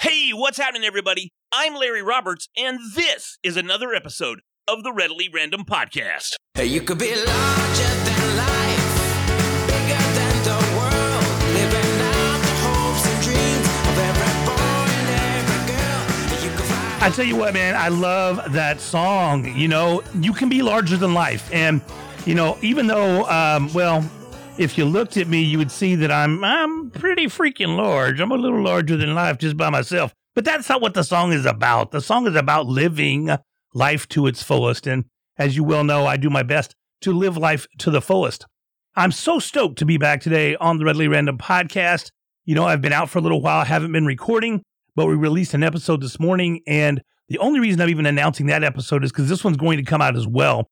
Hey, what's happening, everybody? I'm Larry Roberts, and this is another episode of the Readily Random Podcast. Hey, You could be larger than life, bigger than the world, living out the hopes and dreams of every boy and every girl. You could. I tell you what, man, I love that song. You know, you can be larger than life. And, you know, even though, um, well, if you looked at me, you would see that I'm I'm pretty freaking large. I'm a little larger than life just by myself. But that's not what the song is about. The song is about living life to its fullest. And as you well know, I do my best to live life to the fullest. I'm so stoked to be back today on the Readily Random podcast. You know, I've been out for a little while, haven't been recording, but we released an episode this morning. And the only reason I'm even announcing that episode is because this one's going to come out as well.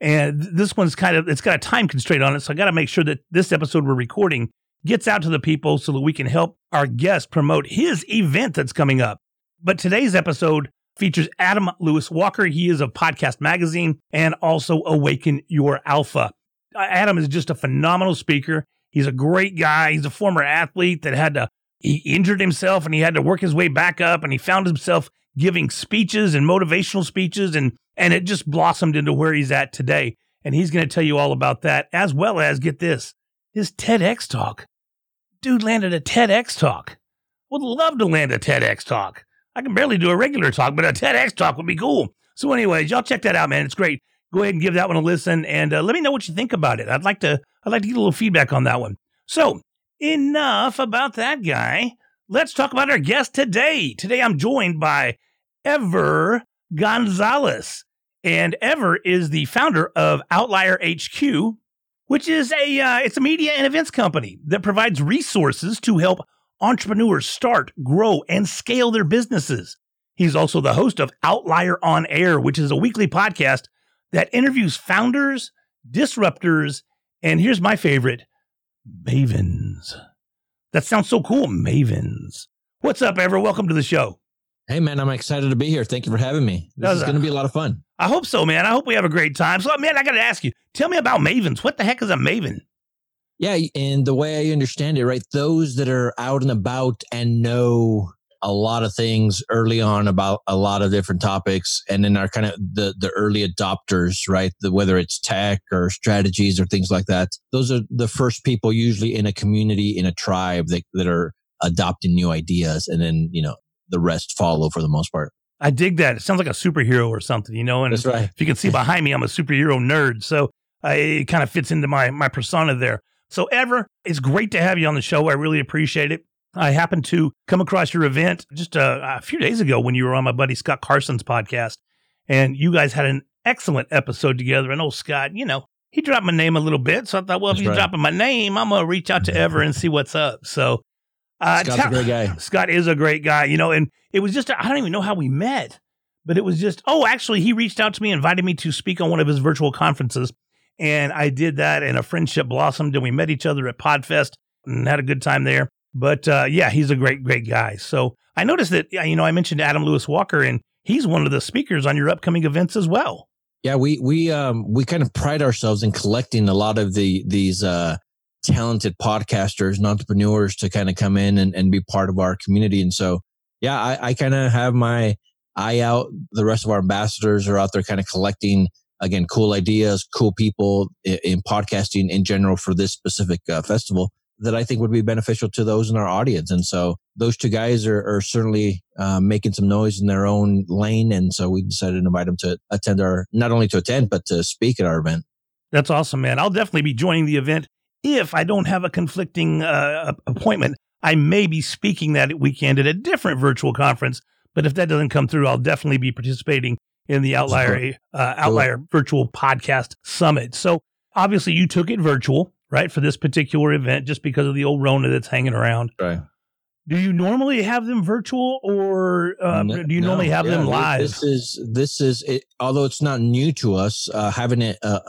And this one's kind of, it's got a time constraint on it. So I got to make sure that this episode we're recording gets out to the people so that we can help our guest promote his event that's coming up. But today's episode features Adam Lewis Walker. He is of Podcast Magazine and also Awaken Your Alpha. Adam is just a phenomenal speaker. He's a great guy. He's a former athlete that had to, he injured himself and he had to work his way back up and he found himself giving speeches and motivational speeches and, and it just blossomed into where he's at today. And he's going to tell you all about that as well as get this, his TEDx talk. Dude landed a TEDx talk. Would love to land a TEDx talk. I can barely do a regular talk, but a TEDx talk would be cool. So, anyways, y'all check that out, man. It's great. Go ahead and give that one a listen, and uh, let me know what you think about it. I'd like to, I'd like to get a little feedback on that one. So, enough about that guy. Let's talk about our guest today. Today, I'm joined by Ever Gonzalez, and Ever is the founder of Outlier HQ, which is a, uh, it's a media and events company that provides resources to help entrepreneurs start, grow, and scale their businesses. He's also the host of Outlier on Air, which is a weekly podcast that interviews founders, disruptors, and here's my favorite, mavens. That sounds so cool, mavens. What's up, Ever? Welcome to the show. Hey man, I'm excited to be here. Thank you for having me. This is going to be a lot of fun. I hope so, man. I hope we have a great time. So, man, I got to ask you, tell me about mavens. What the heck is a maven? Yeah, and the way I understand it, right? Those that are out and about and know a lot of things early on about a lot of different topics, and then are kind of the the early adopters, right? The, whether it's tech or strategies or things like that. Those are the first people usually in a community in a tribe that that are adopting new ideas, and then you know the rest follow for the most part. I dig that. It sounds like a superhero or something, you know? And That's right. if you can see behind me, I'm a superhero nerd. So uh, it kind of fits into my, my persona there. So, Ever, it's great to have you on the show. I really appreciate it. I happened to come across your event just uh, a few days ago when you were on my buddy Scott Carson's podcast, and you guys had an excellent episode together. And oh, Scott, you know, he dropped my name a little bit. So I thought, well, if he's right. dropping my name, I'm going to reach out to Ever and see what's up. So, uh, Scott's a great guy. Scott is a great guy, you know, and it was just, I don't even know how we met, but it was just, oh, actually, he reached out to me, invited me to speak on one of his virtual conferences. And I did that, and a friendship blossomed, and we met each other at Podfest and had a good time there. But uh, yeah, he's a great, great guy. So I noticed that, you know, I mentioned Adam Lewis Walker, and he's one of the speakers on your upcoming events as well. Yeah, we we um we kind of pride ourselves in collecting a lot of the these uh talented podcasters and entrepreneurs to kind of come in and, and be part of our community. And so yeah, I, I kind of have my eye out. The rest of our ambassadors are out there kind of collecting again cool ideas, cool people in, in podcasting in general for this specific uh, festival that I think would be beneficial to those in our audience. And so those two guys are, are certainly uh, making some noise in their own lane. And so we decided to invite them to attend our, not only to attend, but to speak at our event. That's awesome, man. I'll definitely be joining the event if I don't have a conflicting uh, appointment. I may be speaking that weekend at a different virtual conference, but if that doesn't come through, I'll definitely be participating in the Outlier uh, Outlier Virtual Podcast Summit. So obviously, you took it virtual, right, for this particular event, just because of the old Rona that's hanging around. Right. Do you normally have them virtual, or uh, No- do you no, normally have yeah, them live? This is this is it, although it's not new to us. Uh, having it uh,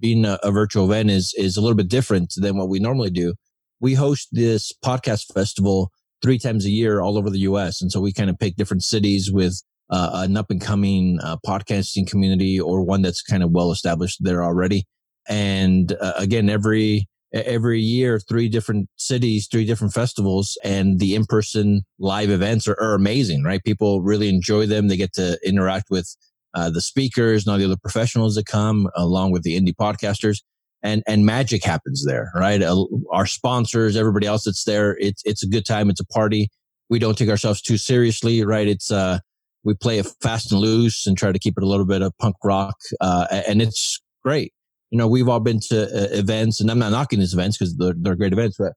being a, a virtual event is is a little bit different than what we normally do. We host this podcast festival three times a year all over the U.S., and so we kind of pick different cities with uh, an up and coming uh, podcasting community or one that's kind of well established there already. And uh, again, every every year, three different cities, three different festivals, and the in-person live events are, are amazing, right? People really enjoy them. They get to interact with uh, the speakers and all the other professionals that come, along with the indie podcasters, and and magic happens there, right? Uh, our sponsors, everybody else that's there, it's it's a good time. It's a party. We don't take ourselves too seriously, right? It's uh, we play it fast and loose and try to keep it a little bit of punk rock, uh, and it's great. You know, we've all been to uh, events, and I'm not knocking these events because they're, they're great events, but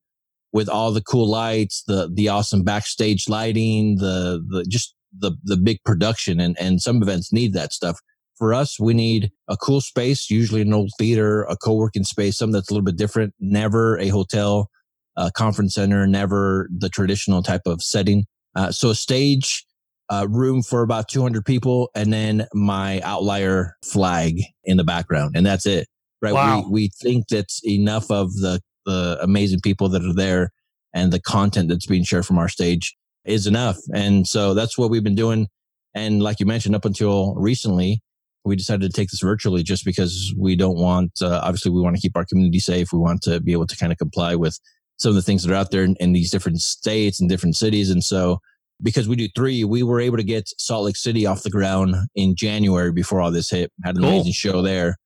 with all the cool lights, the the awesome backstage lighting, the the just the the big production, and and some events need that stuff. For us, we need a cool space, usually an old theater, a co-working space, something that's a little bit different. Never a hotel, a conference center, never the traditional type of setting. Uh, so a stage, uh, room for about 200 people, and then my outlier flag in the background, and that's it. Right? Wow. We we think that's enough of the the amazing people that are there and the content that's being shared from our stage is enough. And so that's what we've been doing. And like you mentioned, up until recently, we decided to take this virtually just because we don't want, uh, obviously, we want to keep our community safe. We want to be able to kind of comply with some of the things that are out there in, in these different states and different cities. And so, because we do three, we were able to get Salt Lake City off the ground in January before all this hit. Had an Cool. amazing show there.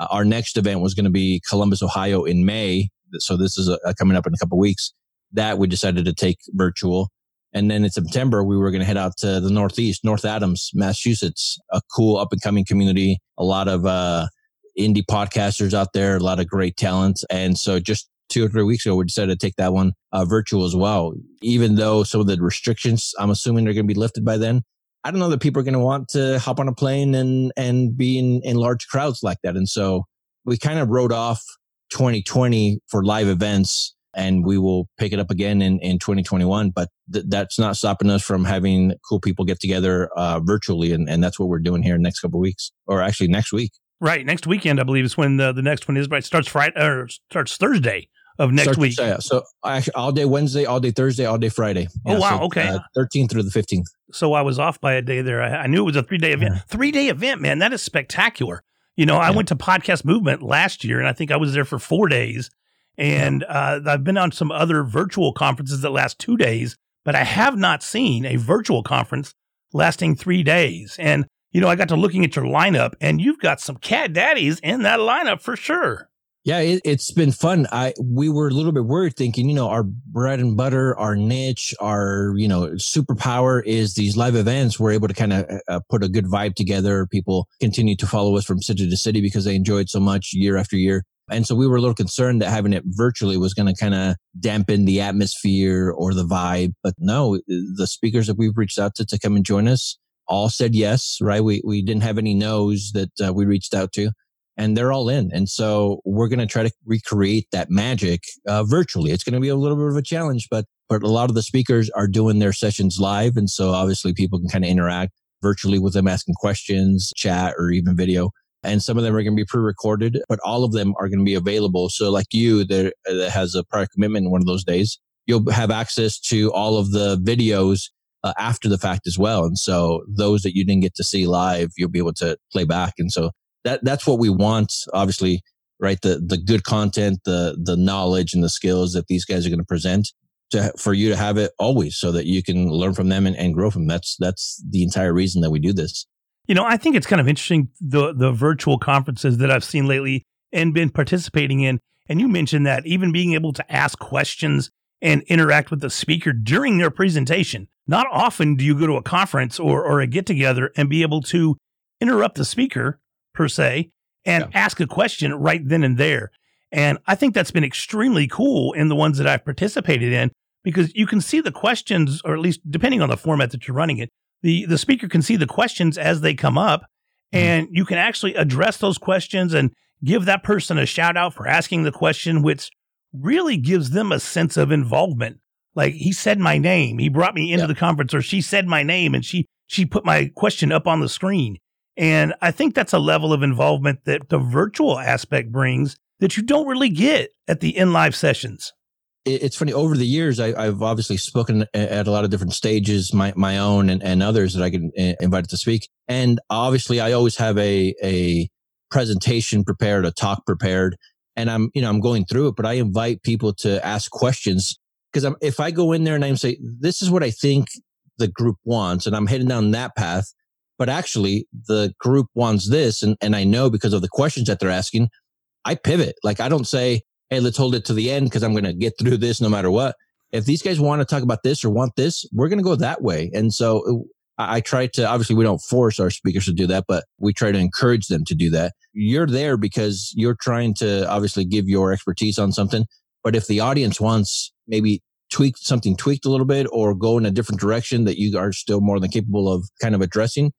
Uh, our next event was going to be Columbus, Ohio in May. So this is uh coming up in a couple weeks. That we decided to take virtual. And then in September, we were going to head out to the Northeast, North Adams, Massachusetts, a cool up and coming community, a lot of, uh, indie podcasters out there, a lot of great talent. And so just two or three weeks ago, we decided to take that one, uh, virtual as well. Even though some of the restrictions, I'm assuming they're going to be lifted by then. I don't know that people are going to want to hop on a plane and, and be in, in large crowds like that. And so we kind of wrote off 2020 for live events and we will pick it up again in, in 2021. But th- that's not stopping us from having cool people get together uh, virtually. And, and that's what we're doing here in the next couple weeks, or actually next week. Right. Next weekend, I believe, is when the, the next one is. Right. Starts Friday or starts Thursday of next Starts- week. So, yeah, so actually all day Wednesday, all day Thursday, all day Friday. Oh, wow, so, okay. uh, 13th through the 15th. So I was off by a day there. I, I knew it was a three day event. Yeah. Three day event, man. That is spectacular. You know, I went to Podcast Movement last year and I think I was there for four days. And uh, I've been on some other virtual conferences that last two days, but I have not seen a virtual conference lasting three days. And, you know, I got to looking at your lineup and you've got some cat daddies in that lineup for sure. Yeah, it, it's been fun. I we were a little bit worried, thinking, you know, our bread and butter, our niche, our you know superpower is these live events. We're able to kind of uh, put a good vibe together. People continue to follow us from city to city because they enjoy it so much year after year. And so we were a little concerned that having it virtually was going to kind of dampen the atmosphere or the vibe. But no, the speakers that we've reached out to to come and join us all said yes. Right? We we didn't have any no's that uh, we reached out to and they're all in. And so we're going to try to recreate that magic uh, virtually. It's going to be a little bit of a challenge, but but a lot of the speakers are doing their sessions live, and so obviously people can kind of interact virtually with them, asking questions, chat, or even video. And some of them are going to be pre-recorded, but all of them are going to be available. So, like you, that, that has a prior commitment one of those days, you'll have access to all of the videos uh, after the fact as well. And so, those that you didn't get to see live, you'll be able to play back. And so, that that's what we want obviously right the the good content the the knowledge and the skills that these guys are going to present to for you to have it always so that you can learn from them and, and grow from them. that's that's the entire reason that we do this You know, I think it's kind of interesting the the virtual conferences that I've seen lately and been participating in. And you mentioned that even being able to ask questions and interact with the speaker during their presentation. Not often do you go to a conference or or a get together and be able to interrupt the speaker per se and Yeah. ask a question right then and there. And I think that's been extremely cool in the ones that I've participated in because you can see the questions, or at least depending on the format that you're running it, the, the speaker can see the questions as they come up mm-hmm. and you can actually address those questions and give that person a shout out for asking the question, which really gives them a sense of involvement. Like he said my name, he brought me into Yeah. the conference, or she said my name and she she put my question up on the screen. And I think that's a level of involvement that the virtual aspect brings that you don't really get at the in live sessions. it's funny over the years I, i've obviously spoken at a lot of different stages my, my own and, and others that i get uh, invited to speak and obviously i always have a a presentation prepared a talk prepared and I'm, you know, I'm going through it, but I invite people to ask questions because I'm, if I go in there and I'm say, this is what I think the group wants, and I'm heading down that path, but actually the group wants this, and, and I know because of the questions that they're asking, I pivot. Like I don't say, hey, let's hold it to the end because I'm going to get through this no matter what. If these guys want to talk about this or want this, we're going to go that way. And so uh, I, I try to, obviously, we don't force our speakers to do that, but we try to encourage them to do that. You're there because you're trying to obviously give your expertise on something. But if the audience wants maybe tweak something tweaked a little bit or go in a different direction that you are still more than capable of kind of addressing,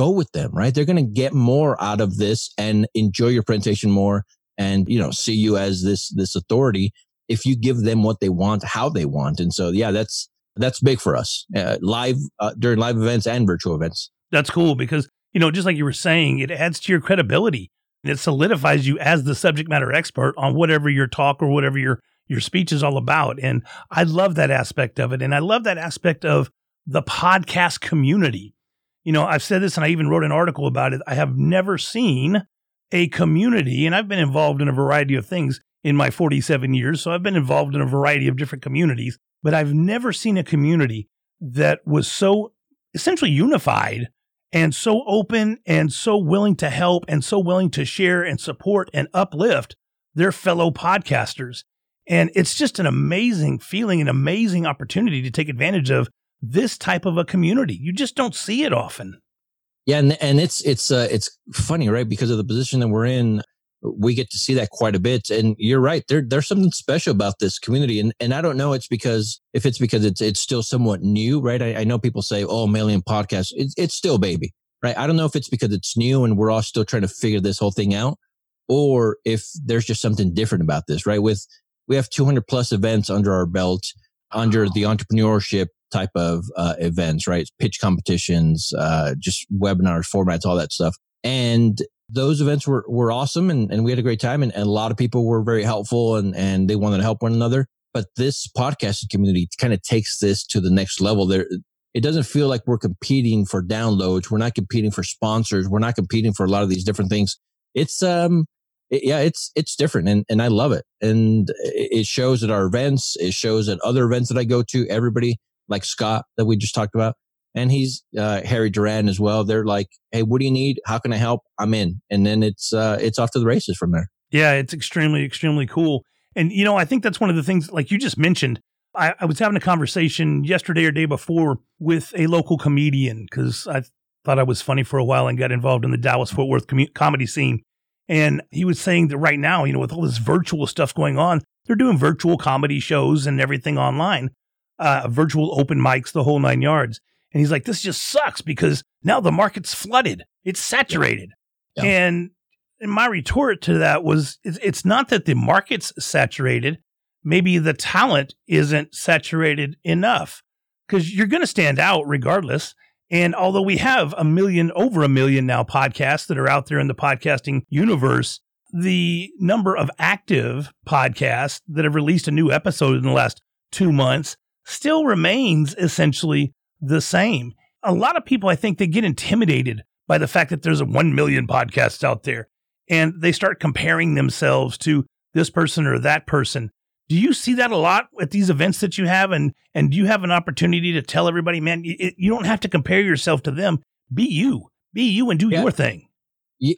go with them, right? They're going to get more out of this and enjoy your presentation more and, you know, see you as this, this authority if you give them what they want, how they want. And so, yeah, that's, that's big for us uh, live uh, during live events and virtual events. That's cool because, you know, just like you were saying, it adds to your credibility and it solidifies you as the subject matter expert on whatever your talk or whatever your, your speech is all about. And I love that aspect of it. And I love that aspect of the podcast community. You know, I've said this and I even wrote an article about it. I have never seen a community, and I've been involved in a variety of things in my 47 years. So I've been involved in a variety of different communities, but I've never seen a community that was so essentially unified and so open and so willing to help and so willing to share and support and uplift their fellow podcasters. And it's just an amazing feeling, an amazing opportunity to take advantage of this type of a community. You just don't see it often. Yeah, and and it's it's uh, it's funny, right? Because of the position that we're in, we get to see that quite a bit. And you're right, there there's something special about this community. And and I don't know, it's because if it's because it's it's still somewhat new, right? I, I know people say, "Oh, Malian podcast," it's it's still baby, right? I don't know if it's because it's new and we're all still trying to figure this whole thing out, or if there's just something different about this, right? With we have 200 plus events under our belt under the entrepreneurship type of uh, events, right? Pitch competitions, uh, just webinars, formats, all that stuff. And those events were, were awesome and, and we had a great time and, and a lot of people were very helpful and, and they wanted to help one another. But this podcasting community kind of takes this to the next level. There, it doesn't feel like we're competing for downloads. We're not competing for sponsors. We're not competing for a lot of these different things. It's, um, it, yeah, it's, it's different and, and I love it. And it shows at our events. It shows at other events that I go to. Everybody like Scott that we just talked about. And he's, uh, Harry Duran as well. They're like, Hey, what do you need? How can I help? I'm in. And then it's, uh, it's off to the races from there. Yeah, it's extremely, extremely cool. And, you know, I think that's one of the things, like you just mentioned, I, I was having a conversation yesterday or day before with a local comedian because I thought I was funny for a while and got involved in the Dallas Fort Worth com- comedy scene. And he was saying that right now, you know, with all this virtual stuff going on, they're doing virtual comedy shows and everything online uh, virtual open mics, the whole nine yards. And he's like, this just sucks because now the market's flooded, it's saturated. Yeah. And, and my retort to that was, it's, it's not that the market's saturated. Maybe the talent isn't saturated enough because you're going to stand out regardless. And although we have a million, over a million now podcasts that are out there in the podcasting universe, the number of active podcasts that have released a new episode in the last two months still remains essentially the same. A lot of people, I think, they get intimidated by the fact that there's a 1 million podcasts out there and they start comparing themselves to this person or that person. Do you see that a lot at these events that you have? And, and do you have an opportunity to tell everybody, man, you, you don't have to compare yourself to them. Be you, be you and do Yeah. your thing.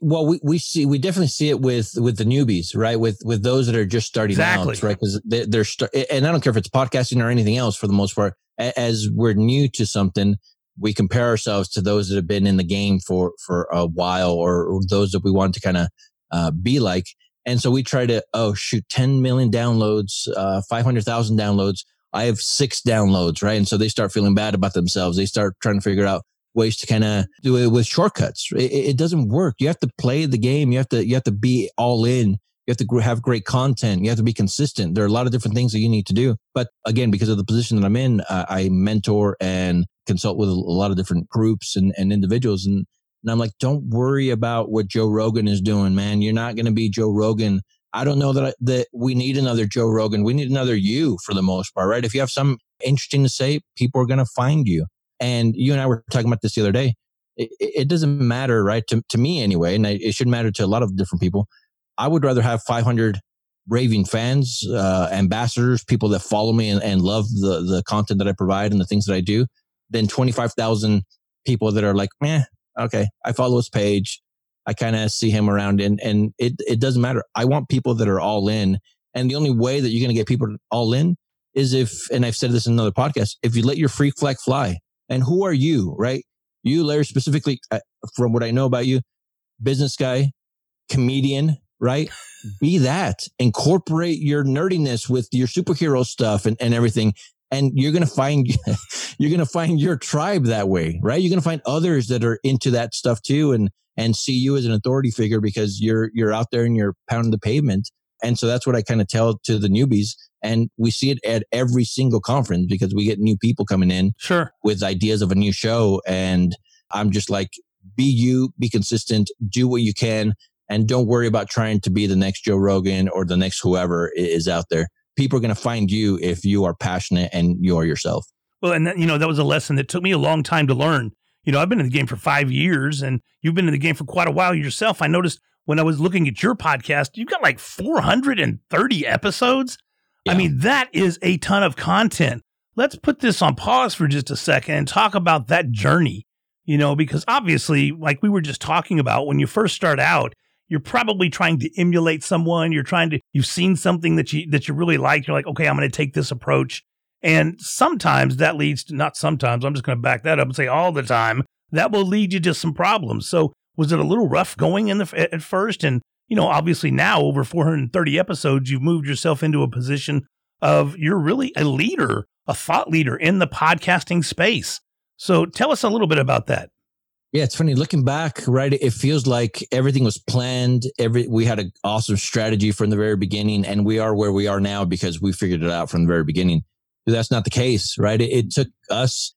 Well, we, we see we definitely see it with with the newbies, right? With with those that are just starting Exactly. out, right? Because they, they're st- and I don't care if it's podcasting or anything else. For the most part, as we're new to something, we compare ourselves to those that have been in the game for for a while, or, or those that we want to kind of uh, be like. And so we try to oh shoot, ten million downloads, uh, five hundred thousand downloads. I have six downloads, right? And so they start feeling bad about themselves. They start trying to figure out ways to kind of do it with shortcuts. It, it doesn't work. You have to play the game. You have to you have to be all in. You have to have great content. You have to be consistent. There are a lot of different things that you need to do. But again, because of the position that I'm in, uh, I mentor and consult with a lot of different groups and, and individuals. And, and I'm like, don't worry about what Joe Rogan is doing, man. You're not going to be Joe Rogan. I don't know that I, that we need another Joe Rogan. We need another you for the most part, right? If you have something interesting to say, people are going to find you. And you and I were talking about this the other day. It, it doesn't matter, right? To, to me anyway, and it should matter to a lot of different people. I would rather have 500 raving fans, uh, ambassadors, people that follow me and, and love the the content that I provide and the things that I do, than 25,000 people that are like, meh, okay, I follow his page. I kind of see him around and, and it, it doesn't matter. I want people that are all in. And the only way that you're going to get people all in is if, and I've said this in another podcast, if you let your freak flag fly. And who are you, right? You, Larry, specifically, uh, from what I know about you, business guy, comedian, right? Be that. Incorporate your nerdiness with your superhero stuff and, and everything. And you're going to find, you're to find your tribe that way, right? You're going to find others that are into that stuff too and, and see you as an authority figure because you're, you're out there and you're pounding the pavement. And so that's what I kind of tell to the newbies. And we see it at every single conference because we get new people coming in Sure. with ideas of a new show. And I'm just like, be you, be consistent, do what you can, and don't worry about trying to be the next Joe Rogan or the next whoever is out there. People are going to find you if you are passionate and you're yourself. Well, and that, you know, that was a lesson that took me a long time to learn. You know, I've been in the game for five years and you've been in the game for quite a while yourself. I noticed when I was looking at your podcast, you've got like 430 episodes. I mean, that is a ton of content. Let's put this on pause for just a second and talk about that journey, you know, because obviously, like we were just talking about, when you first start out, you're probably trying to emulate someone. You're trying to, you've seen something that you, that you really like. You're like, okay, I'm going to take this approach. And sometimes that leads to, not sometimes, I'm just going to back that up and say all the time, that will lead you to some problems. So was it a little rough going in the, at first? And, you know, obviously now over 430 episodes, you've moved yourself into a position of you're really a leader, a thought leader in the podcasting space. So tell us a little bit about that. Yeah, it's funny looking back, right? It feels like everything was planned. Every we had an awesome strategy from the very beginning, and we are where we are now because we figured it out from the very beginning. But that's not the case, right? It, it took us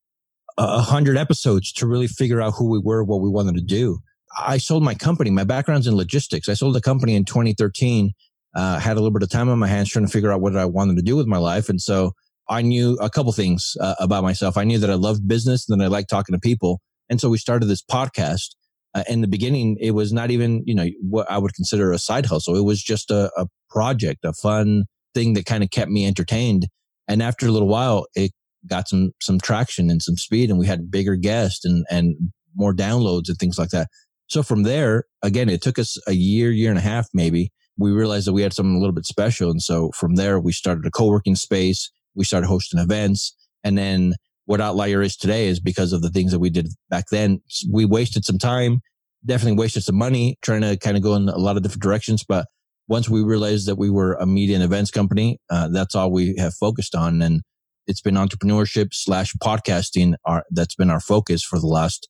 a hundred episodes to really figure out who we were, what we wanted to do. I sold my company. My background's in logistics. I sold the company in 2013. Uh, had a little bit of time on my hands trying to figure out what I wanted to do with my life, and so I knew a couple things uh, about myself. I knew that I loved business and that I liked talking to people. And so we started this podcast. Uh, in the beginning, it was not even, you know, what I would consider a side hustle. It was just a, a project, a fun thing that kind of kept me entertained. And after a little while, it got some, some traction and some speed and we had bigger guests and, and more downloads and things like that. So from there, again, it took us a year, year and a half, maybe. We realized that we had something a little bit special. And so from there, we started a co-working space. We started hosting events. And then what Outlier is today is because of the things that we did back then. We wasted some time, definitely wasted some money trying to kind of go in a lot of different directions. But once we realized that we were a media and events company, uh, that's all we have focused on. And it's been entrepreneurship slash podcasting. Our, that's been our focus for the last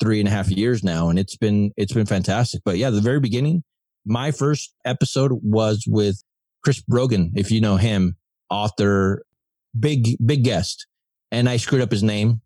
three and a half years now. And it's been, it's been fantastic. But yeah, the very beginning, my first episode was with Chris Brogan. If you know him, author, big, big guest and I screwed up his name.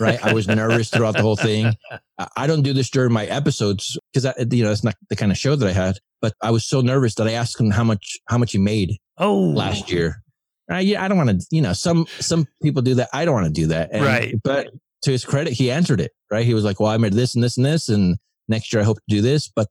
Right. I was nervous throughout the whole thing. I- I don't do this during my episodes because you know, that's not the kind of show that I had, but I was so nervous that I asked him how much, how much he made Oh, last year. Yeah, I don't want to, you know, some, some people do that. I don't want to do that. And- Right. But to his credit, he answered it, right? He was like, well, I made this and this and this. And next year I hope to do this. But,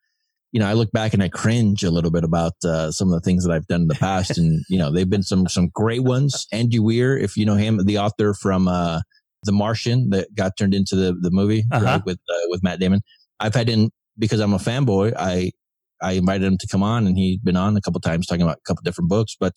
you know, I look back and I cringe a little bit about uh, some of the things that I've done in the past. and, you know, they've been some, some great ones. Andy Weir, if you know him, the author from, uh, the Martian that got turned into the, the movie Uh-huh. right, with, uh, with Matt Damon. I've had in, because I'm a fanboy, I, I invited him to come on and he'd been on a couple times talking about a couple different books. But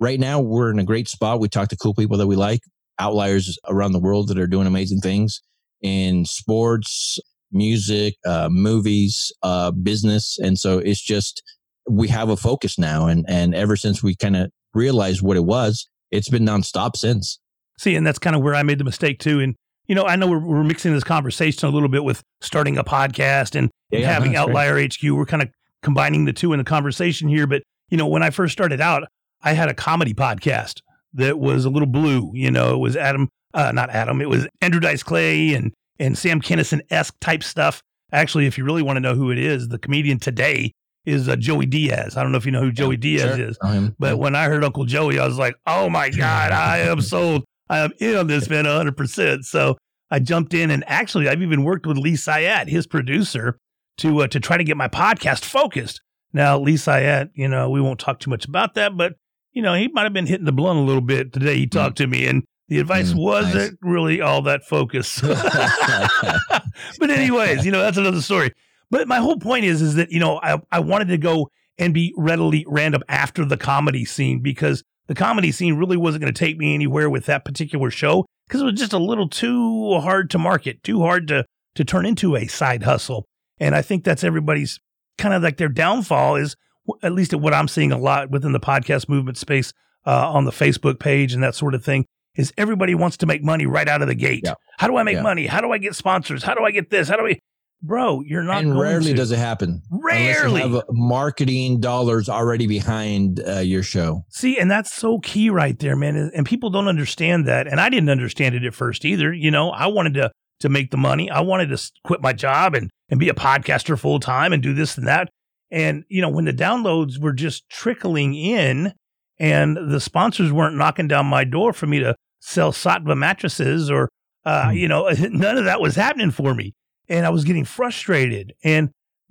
right now we're in a great spot. We talk to cool people that we like, outliers around the world that are doing amazing things in sports, music, uh, movies, uh, business. And so it's just, we have a focus now. And, and ever since we kind of realized what it was, it's been nonstop since. See, and that's kind of where I made the mistake too. And, you know, I know we're, we're mixing this conversation a little bit with starting a podcast and, Yeah, having great. Outlier HQ. We're kind of combining the two in the conversation here. But, you know, when I first started out, I had a comedy podcast that was a little blue. You know, it was Adam, uh, not Adam, it was Andrew Dice Clay and, and Sam Kinison esque type stuff. Actually, if you really want to know who it is, the comedian today is uh, Joey Diaz. I don't know if you know who Joey Diaz Sure. is. But when I heard Uncle Joey, I was like, oh my God, I am sold. I am in on this man 100%. So I jumped in and actually I've even worked with Lee Syatt, his producer, to uh, to try to get my podcast focused. Now, Lee Syatt, you know, we won't talk too much about that, but you know, he might have been hitting the blunt a little bit today. he talked to me, and the advice Mm, wasn't really all that focused. but anyways, you know, that's another story. But my whole point is, is that you know, I I wanted to go and be readily random after the comedy scene because the comedy scene really wasn't going to take me anywhere with that particular show because it was just a little too hard to market, too hard to to turn into a side hustle. And I think that's everybody's kind of like their downfall is at least at what I'm seeing a lot within the podcast movement space uh, on the Facebook page and that sort of thing is everybody wants to make money right out of the gate. Yeah. How do I make Yeah. money? How do I get sponsors? How do I get this? How do I Bro, you're not and rarely to. does it happen. Rarely. You have marketing dollars already behind uh, your show. See, and that's so key right there, man. And- And people don't understand that. And I didn't understand it at first either. You know, I wanted to to make the money. I wanted to quit my job and and be a podcaster full time and do this and that. And you know, when the downloads were just trickling in, and the sponsors weren't knocking down my door for me to sell Saatva mattresses or, uh, Hmm. you know, none of that was happening for me, and I was getting frustrated. And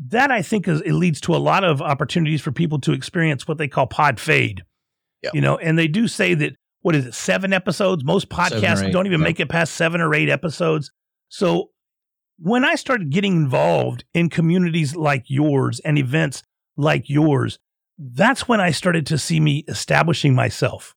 that I think is it leads to a lot of opportunities for people to experience what they call pod fade. Yep. You know, and they do say that what is it, seven episodes? Most podcasts eight, don't even yeah. make it past seven or eight episodes. So when I started getting involved in communities like yours and events like yours, that's when I started to see me establishing myself.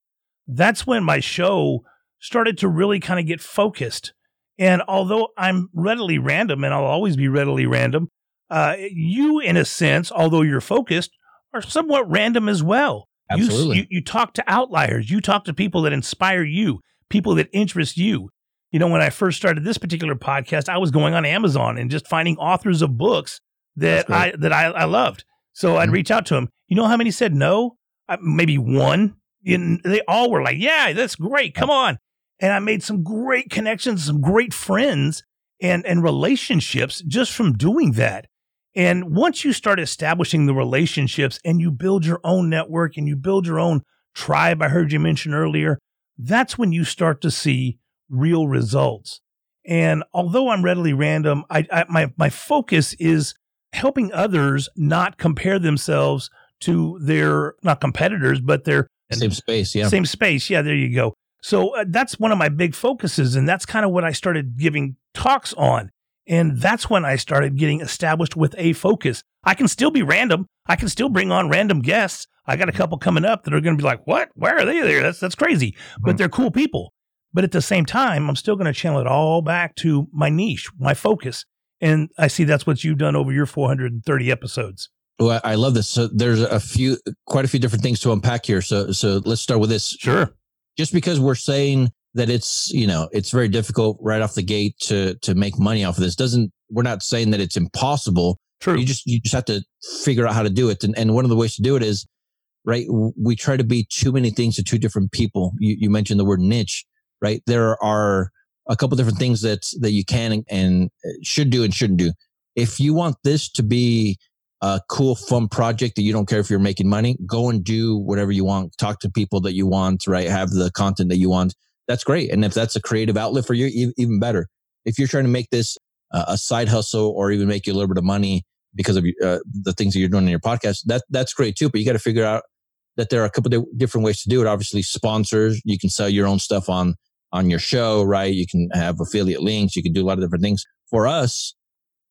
That's when my show started to really kind of get focused. And although I'm readily random and I'll always be readily random, uh, you, in a sense, although you're focused, are somewhat random as well. You- Absolutely. You, you talk to outliers. You talk to people that inspire you, people that interest you. You know, when I first started this particular podcast, I was going on Amazon and just finding authors of books that I that I, I loved. So I'd Mhm. reach out to them. You know how many said no? Uh, maybe one. And they all were like, "Yeah, that's great. Come on." And I made some great connections, some great friends, and and relationships just from doing that. And once you start establishing the relationships and you build your own network and you build your own tribe, I heard you mention earlier, that's when you start to see real results. And although I'm readily random, I, I my my focus is helping others not compare themselves to their not competitors, but their Same space, yeah. same space. Yeah, there you go. So uh, that's one of my big focuses, and that's kind of what I started giving talks on. And that's when I started getting established with a focus. I can still be random. I can still bring on random guests. I got a couple coming up that are going to be like, "What? Where are they there? That's that's crazy." But Mhm. they're cool people. But at the same time, I'm still going to channel it all back to my niche, my focus. And I see that's what you've done over your 430 episodes. Well, I love this. So there's a few, quite a few different things to unpack here. So, so let's start with this. Sure. Just because we're saying that it's, you know, it's very difficult right off the gate to to make money off of this doesn't. We're not saying that it's impossible. True. You just you just have to figure out how to do it. And and one of the ways to do it is, right? We try to be too many things to two different people. You you mentioned the word niche, right? There are a couple different things that that you can and should do and shouldn't do. If you want this to be a cool, fun project that you don't care if you're making money, go and do whatever you want. Talk to people that you want, right? Have the content that you want. That's great. And if that's a creative outlet for you, even better. If you're trying to make this uh, a side hustle or even make you a little bit of money because of uh, the things that you're doing in your podcast, that that's great too. But you got to figure out that there are a couple different ways to do it. Obviously, sponsors. You can sell your own stuff on on your show, right? You can have affiliate links. You can do a lot of different things. For us,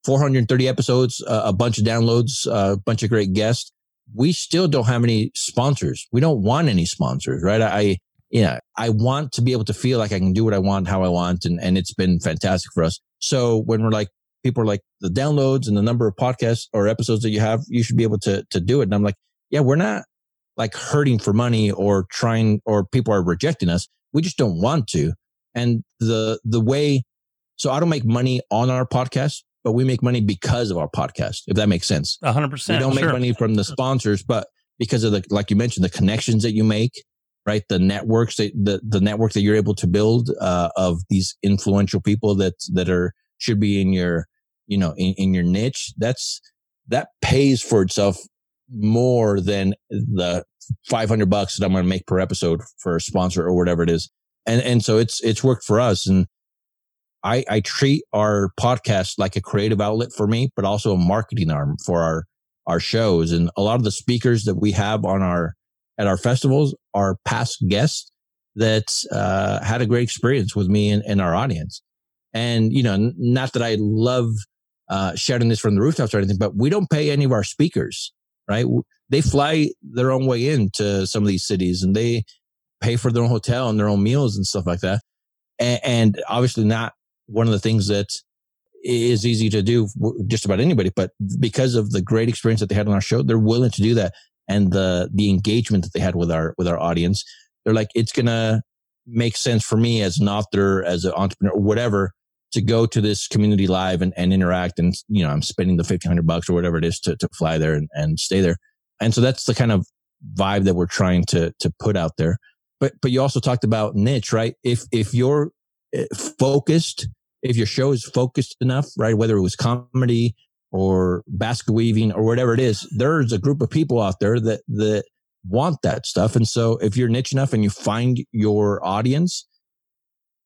430 episodes, uh, a bunch of downloads, uh, a bunch of great guests. We still don't have any sponsors. We don't want any sponsors, right? I, yeah, I want to be able to feel like I can do what I want, how I want. And, and it's been fantastic for us. So when we're like, people are like the downloads and the number of podcasts or episodes that you have, you should be able to, to do it. And I'm like, yeah, we're not like hurting for money or trying, or people are rejecting us. We just don't want to. And the, the way, so I don't make money on our podcast, but we make money because of our podcast, if that makes sense. 100%. We don't make sure. money from the sponsors, but because of the, like you mentioned, the connections that you make, right? The networks that, the, the network that you're able to build, uh, of these influential people that, that are, should be in your, you know, in, in your niche. That's, that pays for itself more than the 500 bucks that I'm going to make per episode for a sponsor or whatever it is. And, and so it's, it's worked for us. And I, I treat our podcast like a creative outlet for me, but also a marketing arm for our, our shows. And a lot of the speakers that we have on our, at our festivals are past guests that, uh, had a great experience with me and, and our audience. And, you know, n- not that I love, uh, shouting this from the rooftops or anything, but we don't pay any of our speakers, right? They fly their own way into some of these cities and they pay for their own hotel and their own meals and stuff like that. And, and obviously not one of the things that is easy to do just about anybody, but because of the great experience that they had on our show, they're willing to do that. And the, the engagement that they had with our, with our audience, they're like, it's going to make sense for me as an author, as an entrepreneur, whatever, to go to this community live and, and interact. And, you know, I'm spending the 1500 bucks or whatever it is to, to fly there and, and stay there. And so that's the kind of vibe that we're trying to, to put out there. But, but you also talked about niche, right? If, if you're eh, focused, if your show is focused enough, right? Whether it was comedy or basket weaving or whatever it is, there's a group of people out there that, that want that stuff. And so if you're niche enough and you find your audience,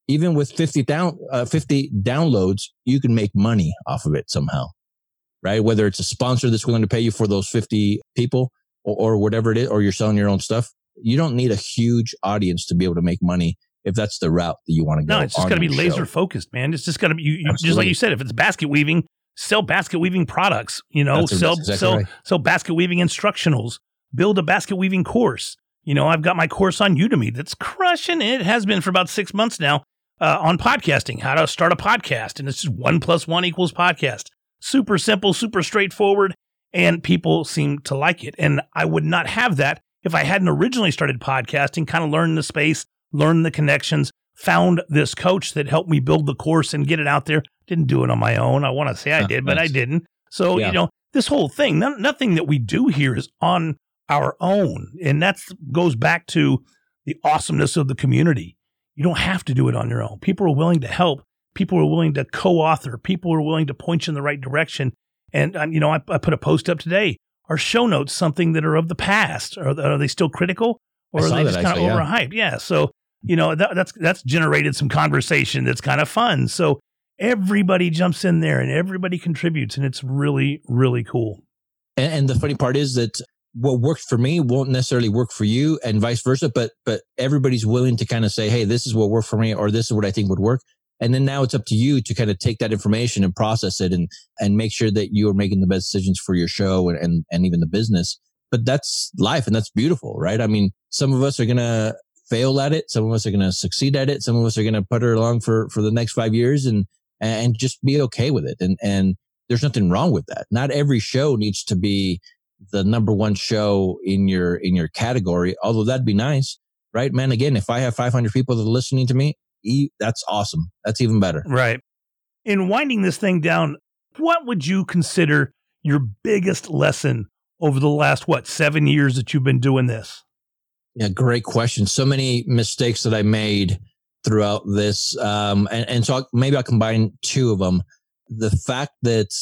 even with 50 down, uh, 50 downloads, you can make money off of it somehow, right? Whether it's a sponsor that's willing to pay you for those 50 people or, or whatever it is, or you're selling your own stuff. You don't need a huge audience to be able to make money if that's the route that you want to go. No, it's just got to be laser show. focused, man. It's just got to be you, you, just like you said. If it's basket weaving, sell basket weaving products. You know, That's- sell exactly sell right. sell basket weaving instructionals. Build a basket weaving course. You know, I've got my course on Udemy that's crushing it. It has been for about six months now uh, on podcasting, how to start a podcast, and it's just one plus one equals podcast. Super simple, super straightforward, and people seem to like it. And I would not have that if I hadn't originally started podcasting, kind of learned the space, learned the connections, found this coach that helped me build the course and get it out there. Didn't do it on my own. I want to say I did, but I didn't. So, Yeah. you know, this whole thing, no, nothing that we do here is on our own. And that goes back to the awesomeness of the community. You don't have to do it on your own. People are willing to help. People are willing to co-author. People are willing to point you in the right direction. And, um, you know, I, I put a post up today. Are show notes something that are of the past? Are, are they still critical? Or are they just kind of actually, yeah. overhyped? Yeah. So, you know, that, that's, that's generated some conversation that's kind of fun. So everybody jumps in there and everybody contributes and it's really, really cool. And, and the funny part is that what worked for me won't necessarily work for you and vice versa, but, but everybody's willing to kind of say, Hey, this is what worked for me, or this is what I think would work. And then now it's up to you to kind of take that information and process it and, and make sure that you are making the best decisions for your show and, and, and even the business. But that's life and that's beautiful, right? I mean, some of us are to fail at it. Some of us are to succeed at it. Some of us are to put her along for, for the next five years and, and just be okay with it. And, and there's nothing wrong with that. Not every show needs to be the number one show in your, in your category. Although that'd be nice, right? Man, again, if I have 500 people that are listening to me, e- that's awesome. That's even better. Right. In winding this thing down, what would you consider your biggest lesson over the last, what, seven years that you've been doing this? Yeah, great question. So many mistakes that I made throughout this. Um, and, and so I'll, maybe I'll combine two of them. The fact that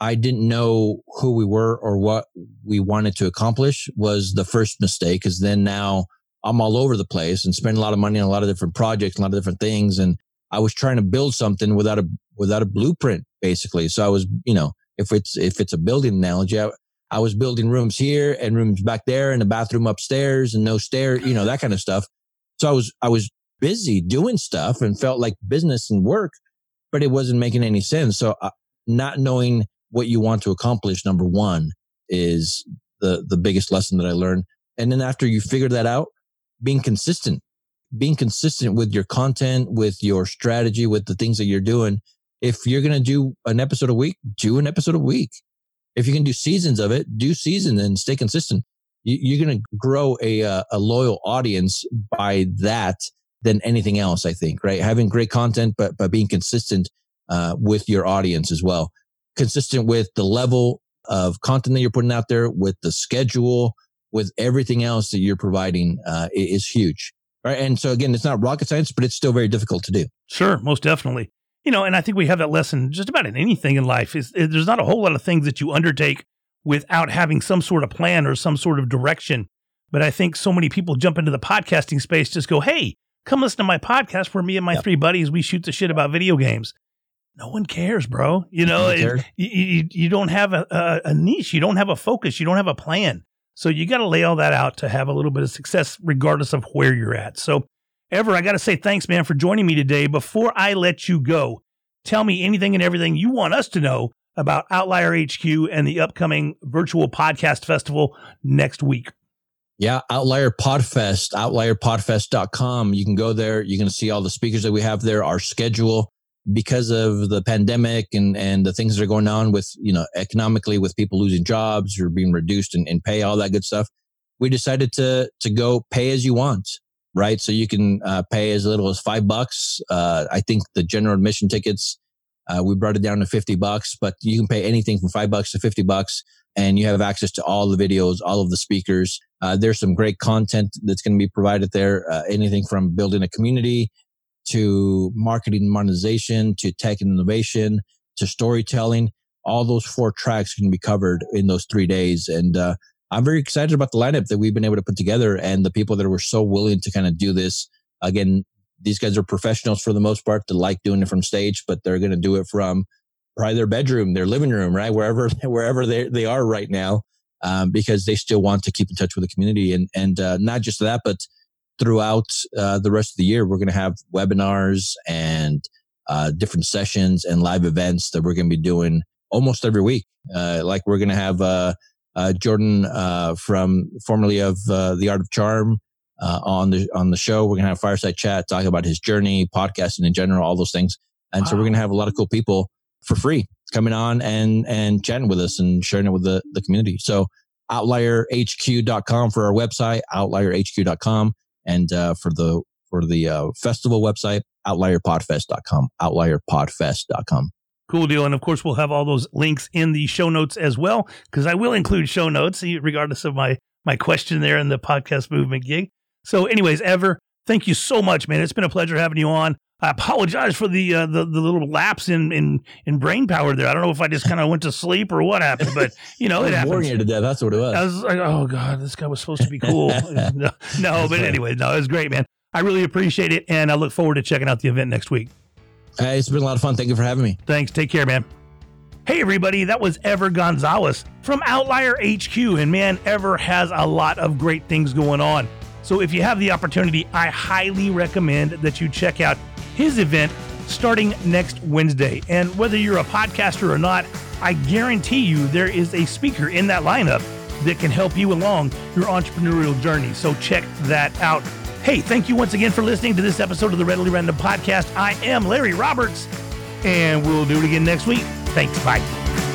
I didn't know who we were or what we wanted to accomplish was the first mistake. Cause then now I'm all over the place and spend a lot of money on a lot of different projects, a lot of different things. And I was trying to build something without a, without a blueprint, basically. So I was, you know, if it's, if it's a building analogy, I, I was building rooms here and rooms back there and a bathroom upstairs and no stair, you know, that kind of stuff. So I was, I was busy doing stuff and felt like business and work, but it wasn't making any sense. So uh, not knowing what you want to accomplish, number one is the, the biggest lesson that I learned. And then after you figure that out, being consistent, being consistent with your content, with your strategy, with the things that you're doing. If you're going to do an episode a week, do an episode a week. If you can do seasons of it, do seasons and stay consistent. You, you're going to grow a, uh, a loyal audience by that than anything else, I think, right? Having great content, but, but being consistent, uh, with your audience as well. Consistent with the level of content that you're putting out there, with the schedule, with everything else that you're providing, uh, is huge. Right. And so again, it's not rocket science, but it's still very difficult to do. Sure, most definitely. You know, and I think we have that lesson just about in anything in life. Is there's not a whole lot of things that you undertake without having some sort of plan or some sort of direction. But I think so many people jump into the podcasting space, just go, "Hey, come listen to my podcast where me and my Yep. three buddies we shoot the shit about video games." No one cares, bro. You know, it- you, you, you don't have a, a, a niche, you don't have a focus, you don't have a plan. So you got to lay all that out to have a little bit of success, regardless of where you're at. So, Ever, I got to say thanks, man, for joining me today. Before I let you go, tell me anything and everything you want us to know about Outlier HQ and the upcoming virtual podcast festival next week. Yeah, Outlier Podfest, outlierpodfest.com. You can go there. You're going to see all the speakers that we have there, our schedule. Because of the pandemic and, and the things that are going on with, you know, economically with people losing jobs or being reduced in, in pay, all that good stuff, we decided to, to go pay as you want, right? So you can uh, pay as little as five bucks. Uh, I think the general admission tickets, uh, we brought it down to 50 bucks, but you can pay anything from five bucks to 50 bucks and you have access to all the videos, all of the speakers. Uh, there's some great content that's going to be provided there. Uh, anything from building a community to marketing monetization to tech and innovation to storytelling. All those four tracks can be covered in those three days. And, uh, I'm very excited about the lineup that we've been able to put together and the people that were so willing to kind of do this. Again, these guys are professionals for the most part that like doing it from stage, but they're going to do it from probably their bedroom, their living room, right? Wherever, wherever they, they are right now um, because they still want to keep in touch with the community. And, and uh, not just that, but throughout uh, the rest of the year, we're going to have webinars and uh, different sessions and live events that we're going to be doing almost every week. Uh, like we're going to have uh, uh, Jordan uh, from formerly of uh, the Art of Charm uh, on the on the show. We're going to have fireside chat, talk about his journey, podcasting in general, all those things. And so we're going to have a lot of cool people for free coming on and and chatting with us and sharing it with the, the community. So outlierhq.com for our website, outlierhq.com, and uh, for the for the uh, festival website, outlierpodfest.com, outlierpodfest.com. Cool deal. And of course, we'll have all those links in the show notes as well, because I will include show notes, regardless of my, my question there in the podcast movement gig. So, anyways, Ever, thank you so much, man. It's been a pleasure having you on. I apologize for the uh, the, the little lapse in, in in brain power there. I don't know if I just kind of went to sleep or what happened, but you know, it I was boring happens. you to death. That's what it was. I was like, oh god, this guy was supposed to be cool. no, no, but anyway, no, it was great, man. I really appreciate it, and I look forward to checking out the event next week. Hey, it's been a lot of fun. Thank you for having me. Thanks. Take care, man. Hey, everybody. That was Ever Gonzalez from Outlier HQ. And man, Ever has a lot of great things going on. So if you have the opportunity, I highly recommend that you check out his event starting next Wednesday. And whether you're a podcaster or not, I guarantee you there is a speaker in that lineup that can help you along your entrepreneurial journey. So check that out. Hey, thank you once again for listening to this episode of the Readily Random Podcast. I am Larry Roberts, and we'll do it again next week. Thanks. Bye.